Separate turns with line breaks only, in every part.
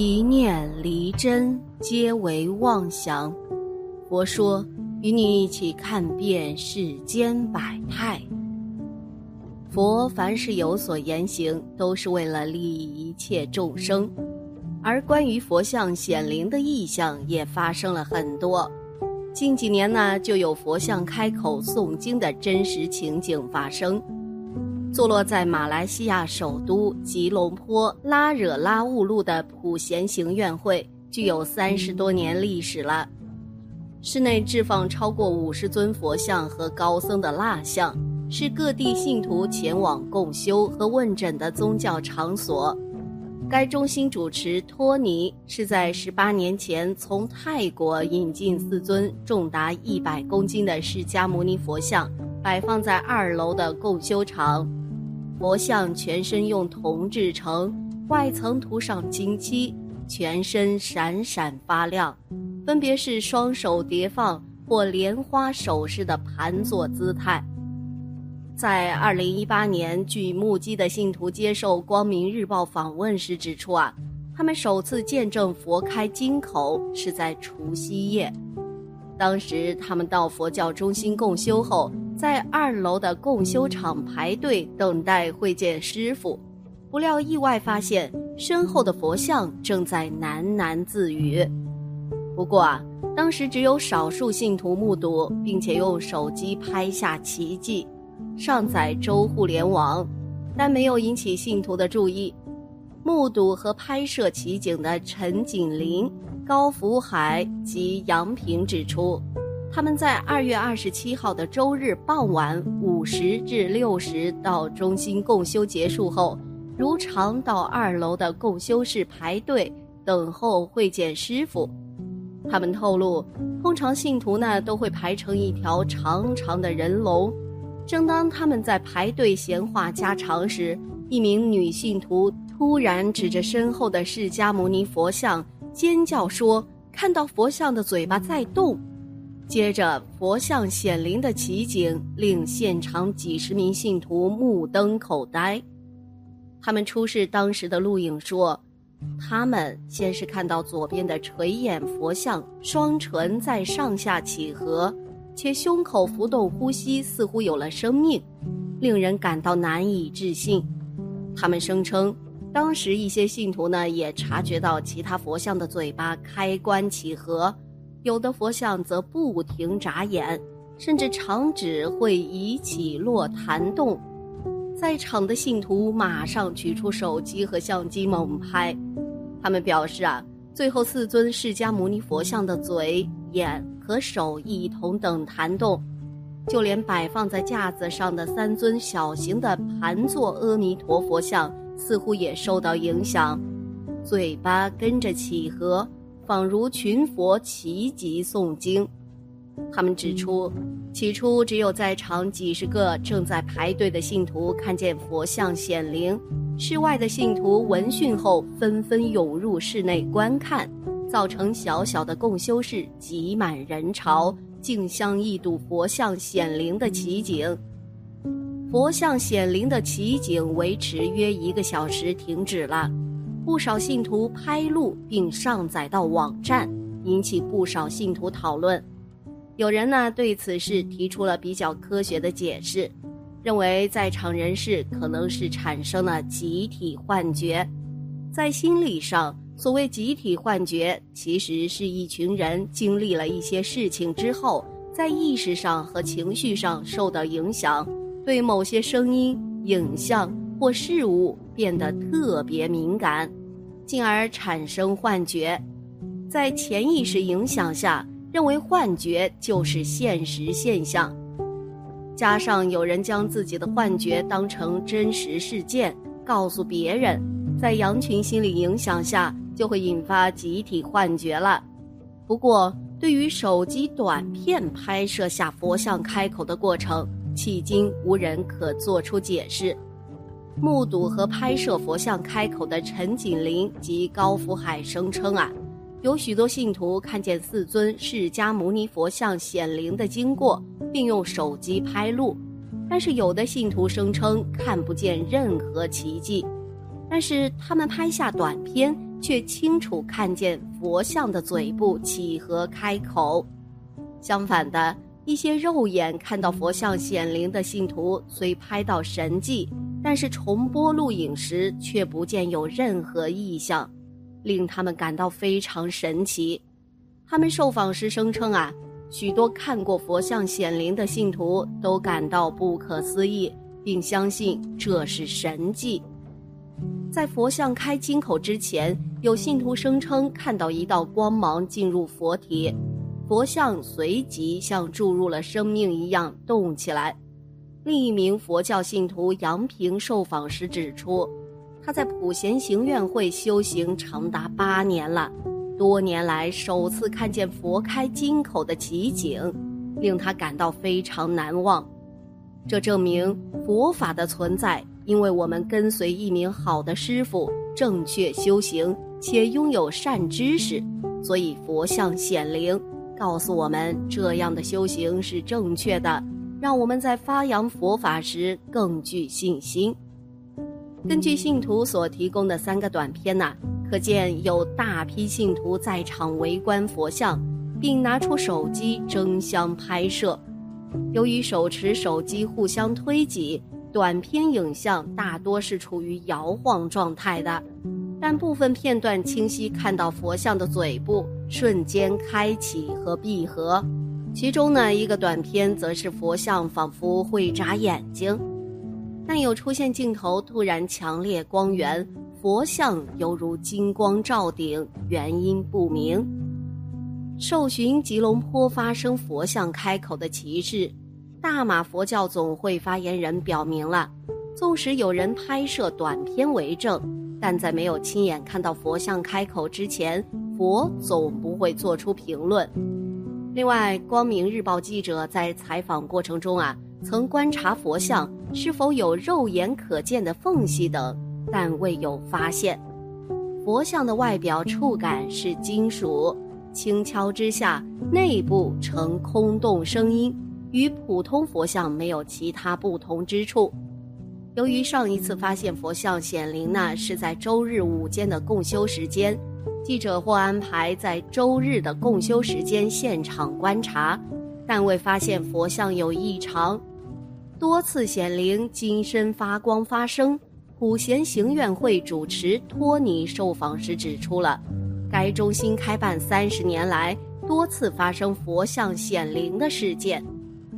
一念离真，皆为妄想。佛说，与你一起看遍世间百态。佛凡是有所言行，都是为了利益一切众生。而关于佛像显灵的异象，也发生了很多。近几年呢，就有佛像开口诵经的真实情景发生。坐落在马来西亚首都吉隆坡拉惹拉兀路的普贤行院会，具有三十多年历史了。室内置放超过五十尊佛像和高僧的蜡像，是各地信徒前往共修和问诊的宗教场所。该中心主持托尼是在十八年前从泰国引进四尊重达一百公斤的释迦牟尼佛像，摆放在二楼的共修场。佛像全身用铜制成，外层涂上金漆，全身闪闪发亮，分别是双手叠放或莲花手势的盘坐姿态。在二零一八年，据目击的信徒接受《光明日报》访问时指出啊，他们首次见证佛开金口是在除夕夜，当时他们到佛教中心共修后。在二楼的共修场排队等待会见师傅，不料意外发现身后的佛像正在喃喃自语。不过啊，当时只有少数信徒目睹，并且用手机拍下奇迹，上载周互联网，但没有引起信徒的注意。目睹和拍摄奇景的陈景林、高福海及杨平指出。他们在二月二十七号的周日傍晚五时至六时到中心共修结束后，如常到二楼的共修室排队等候会见师傅。他们透露，通常信徒呢都会排成一条长长的人龙。正当他们在排队闲话家常时，一名女信徒突然指着身后的释迦牟尼佛像尖叫说：“看到佛像的嘴巴在动。”接着，佛像显灵的奇景令现场几十名信徒目瞪口呆。他们出示当时的录影说，他们先是看到左边的垂眼佛像双唇在上下起合，且胸口浮动呼吸似乎有了生命，令人感到难以置信。他们声称，当时一些信徒呢也察觉到其他佛像的嘴巴开关起合。有的佛像则不停眨眼，甚至长指会移起落弹动。在场的信徒马上取出手机和相机猛拍。他们表示啊，最后四尊释迦牟尼佛像的嘴、眼和手一同等弹动，就连摆放在架子上的三尊小型的盘坐阿弥陀佛像，似乎也受到影响，嘴巴跟着起合。仿如群佛齐集诵经，他们指出，起初只有在场几十个正在排队的信徒看见佛像显灵，室外的信徒闻讯后纷纷涌入室内观看，造成小小的共修室挤满人潮，竞相一睹佛像显灵的奇景。佛像显灵的奇景维持约一个小时，停止了。不少信徒拍录并上载到网站，引起不少信徒讨论。有人呢对此事提出了比较科学的解释，认为在场人士可能是产生了集体幻觉。在心理上，所谓集体幻觉，其实是一群人经历了一些事情之后，在意识上和情绪上受到影响，对某些声音、影像或事物变得特别敏感。进而产生幻觉，在潜意识影响下，认为幻觉就是现实现象。加上有人将自己的幻觉当成真实事件告诉别人，在羊群心理影响下，就会引发集体幻觉了。不过，对于手机短片拍摄下佛像开口的过程，迄今无人可做出解释。目睹和拍摄佛像开口的陈锦林及高福海声称啊，有许多信徒看见四尊释迦牟尼佛像显灵的经过，并用手机拍录，但是有的信徒声称看不见任何奇迹，但是他们拍下短片却清楚看见佛像的嘴部起合开口。相反的，一些肉眼看到佛像显灵的信徒，虽拍到神迹，但是重播录影时却不见有任何异象，令他们感到非常神奇。他们受访时声称啊，许多看过佛像显灵的信徒都感到不可思议，并相信这是神迹。在佛像开金口之前，有信徒声称看到一道光芒进入佛体。佛像随即像注入了生命一样动起来。另一名佛教信徒杨平受访时指出，他在普贤行愿会修行长达八年了，多年来首次看见佛开金口的奇景，令他感到非常难忘。这证明佛法的存在，因为我们跟随一名好的师傅，正确修行且拥有善知识，所以佛像显灵。告诉我们这样的修行是正确的，让我们在发扬佛法时更具信心。根据信徒所提供的三个短片呐，可见有大批信徒在场围观佛像，并拿出手机争相拍摄。由于手持手机互相推挤，短片影像大多是处于摇晃状态的。但部分片段清晰看到佛像的嘴部瞬间开启和闭合，其中呢一个短片则是佛像仿佛会眨眼睛，但有出现镜头突然强烈光源，佛像犹如金光照顶，原因不明。受寻吉隆坡发生佛像开口的奇事，大马佛教总会发言人表明了，纵使有人拍摄短片为证。但在没有亲眼看到佛像开口之前，佛总不会做出评论。另外，光明日报记者在采访过程中啊，曾观察佛像是否有肉眼可见的缝隙等，但未有发现。佛像的外表触感是金属，轻敲之下，内部呈空洞声音，与普通佛像没有其他不同之处。由于上一次发现佛像显灵呢是在周日午间的共修时间，记者或安排在周日的共修时间现场观察，但未发现佛像有异常。多次显灵、金身发光发声。普贤行愿会主持托尼受访时指出了，该中心开办三十年来多次发生佛像显灵的事件，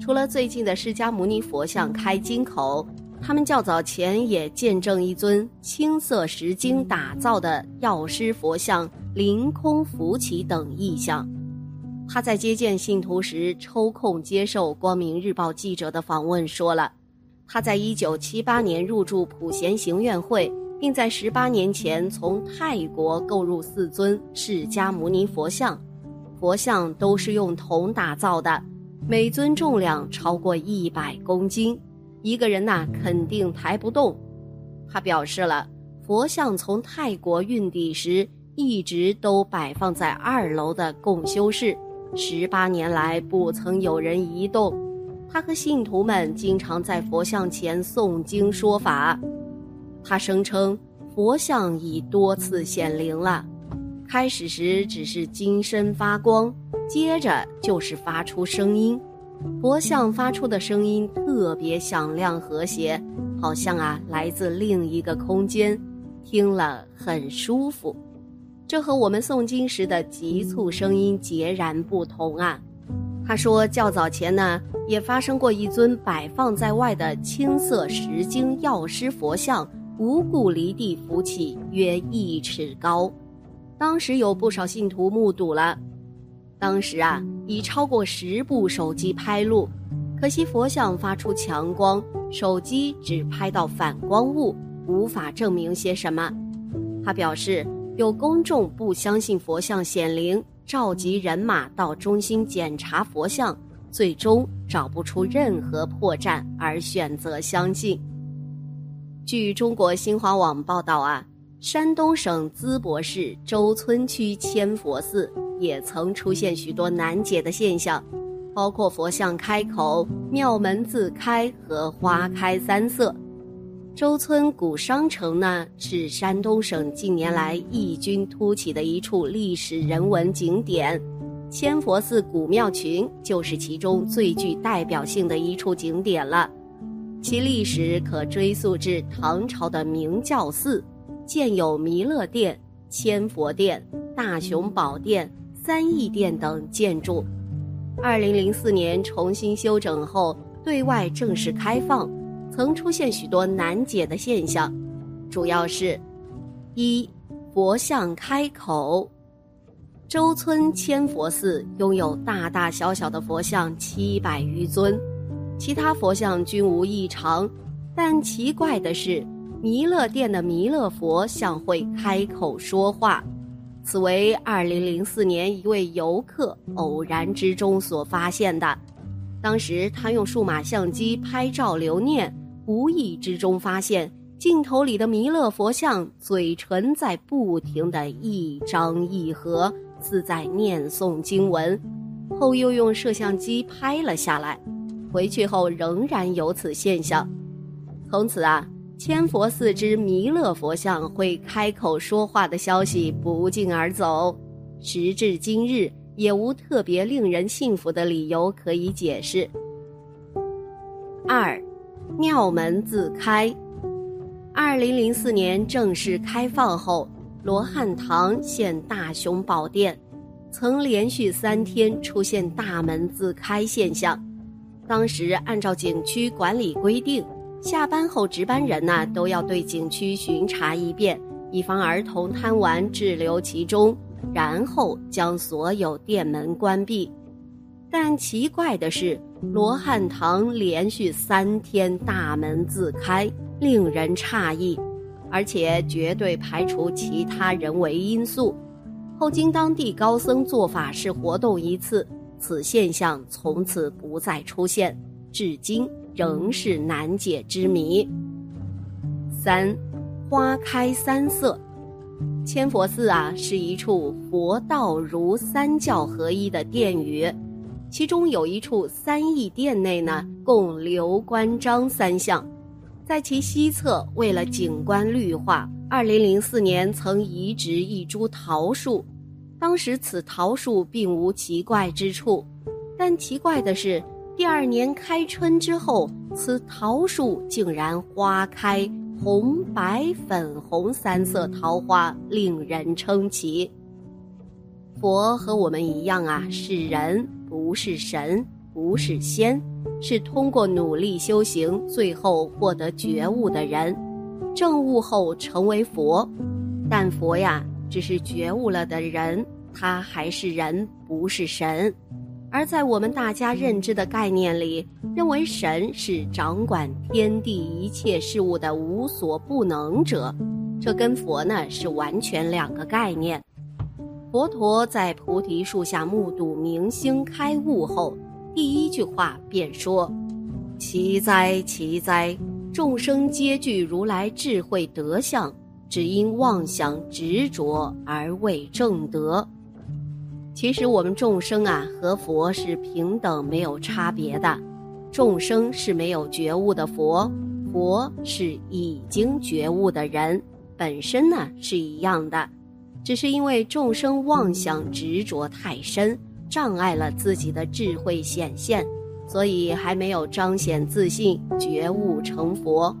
除了最近的释迦牟尼佛像开金口。他们较早前也见证一尊青色石经打造的药师佛像凌空浮起等异象。他在接见信徒时抽空接受光明日报记者的访问，说了，他在一九七八年入住普贤行愿会，并在十八年前从泰国购入四尊释迦牟尼佛像，佛像都是用铜打造的，每尊重量超过一百公斤。一个人呐，肯定抬不动。他表示了，佛像从泰国运抵时，一直都摆放在二楼的共修室，十八年来不曾有人移动。他和信徒们经常在佛像前诵经说法。他声称，佛像已多次显灵了，开始时只是金身发光，接着就是发出声音。佛像发出的声音特别响亮和谐，好像啊来自另一个空间，听了很舒服。这和我们诵经时的急促声音截然不同啊。他说，较早前呢也发生过一尊摆放在外的青色石经药师佛像无故离地浮起约一尺高，当时有不少信徒目睹了。当时啊，已超过十部手机拍录，可惜佛像发出强光，手机只拍到反光物，无法证明些什么。他表示，有公众不相信佛像显灵，召集人马到中心检查佛像，最终找不出任何破绽，而选择相信。据中国新华网报道啊，山东省淄博市周村区千佛寺。也曾出现许多难解的现象，包括佛像开口、庙门自开和花开三色。周村古商城呢，是山东省近年来异军突起的一处历史人文景点，千佛寺古庙群就是其中最具代表性的一处景点了。其历史可追溯至唐朝的明教寺，建有弥勒殿、千佛殿、大雄宝殿、三义殿等建筑。二零零四年重新修整后，对外正式开放。曾出现许多难解的现象，主要是：一、佛像开口。周村千佛寺拥有大大小小的佛像七百余尊，其他佛像均无异常，但奇怪的是，弥勒殿的弥勒佛像会开口说话。此为二零零四年一位游客偶然之中所发现的，当时他用数码相机拍照留念。无意之中发现镜头里的弥勒佛像嘴唇在不停的一张一合，似在念诵经文，后又用摄像机拍了下来。回去后仍然有此现象，从此啊，千佛寺之弥勒佛像会开口说话的消息不胫而走，时至今日也无特别令人信服的理由可以解释。二。庙门自开。二零零四年正式开放后，罗汉堂现大雄宝殿曾连续三天出现大门自开现象。当时按照景区管理规定，下班后值班人呢都要对景区巡查一遍，以防儿童贪玩滞留其中，然后将所有店门关闭。但奇怪的是，罗汉堂连续三天大门自开，令人诧异，而且绝对排除其他人为因素。后经当地高僧做法事活动一次，此现象从此不再出现，至今仍是难解之谜。三，花开三色，千佛寺啊，是一处佛道儒三教合一的殿宇。其中有一处三义殿内呢，供刘关张三像，在其西侧，为了景观绿化，二零零四年曾移植一株桃树。当时此桃树并无奇怪之处，但奇怪的是，第二年开春之后，此桃树竟然花开红、白、粉红三色桃花，令人称奇。佛和我们一样啊，是人。不是神，不是仙，是通过努力修行，最后获得觉悟的人，证悟后成为佛。但佛呀，只是觉悟了的人，他还是人，不是神。而在我们大家认知的概念里，认为神是掌管天地一切事物的无所不能者，这跟佛呢是完全两个概念。佛陀在菩提树下目睹明星开悟后，第一句话便说：“奇哉，奇哉！众生皆具如来智慧德相，只因妄想执着而未正得。”其实我们众生啊，和佛是平等没有差别的。众生是没有觉悟的佛，佛是已经觉悟的人，本身呢是一样的。只是因为众生妄想执着太深，障碍了自己的智慧显现，所以还没有彰显自信，觉悟成佛。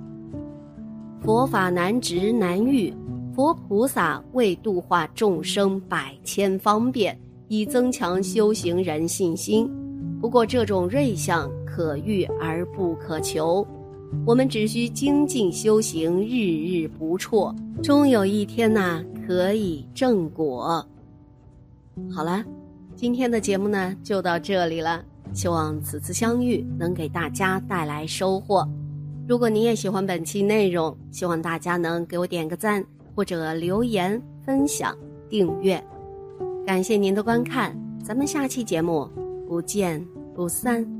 佛法难执难遇，佛菩萨为度化众生，百千方便，以增强修行人信心。不过这种瑞相可遇而不可求，我们只需精进修行，日日不辍，终有一天呐。可以正果。好了，今天的节目呢就到这里了。希望此次相遇能给大家带来收获。如果你也喜欢本期内容，希望大家能给我点个赞，或者留言、分享、订阅。感谢您的观看，咱们下期节目不见不散。